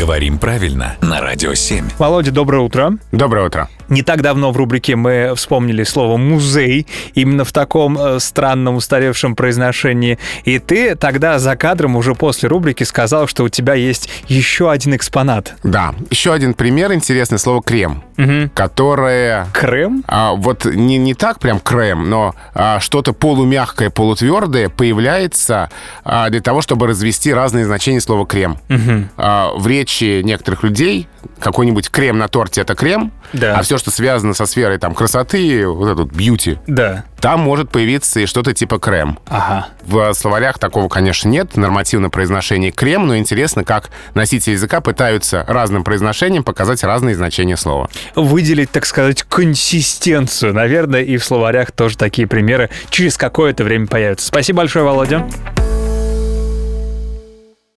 Говорим правильно на Радио 7. Володя, доброе утро. Доброе утро. Не так давно в рубрике мы вспомнили слово «музей» именно в таком э, странном устаревшем произношении. И ты тогда за кадром уже после рубрики сказал, что у тебя есть еще один экспонат. Да, еще один пример интересный слово крем, которое Крем? а, вот не, не так прям крем, но а, что-то полумягкое, полутвердое появляется а, для того, чтобы развести разные значения слова крем. А, в речи некоторых людей какой-нибудь крем на торте это крем, Да. а все, что связано со сферой там красоты, вот этот бьюти, Да. там может появиться и что-то типа крем. Ага. В словарях такого, конечно, нет, нормативное произношение крем, но интересно, как носители языка пытаются разным произношением показать разные значения слова. Выделить, так сказать, консистенцию. Наверное, и в словарях тоже такие примеры через какое-то время появятся. Спасибо большое, Володя.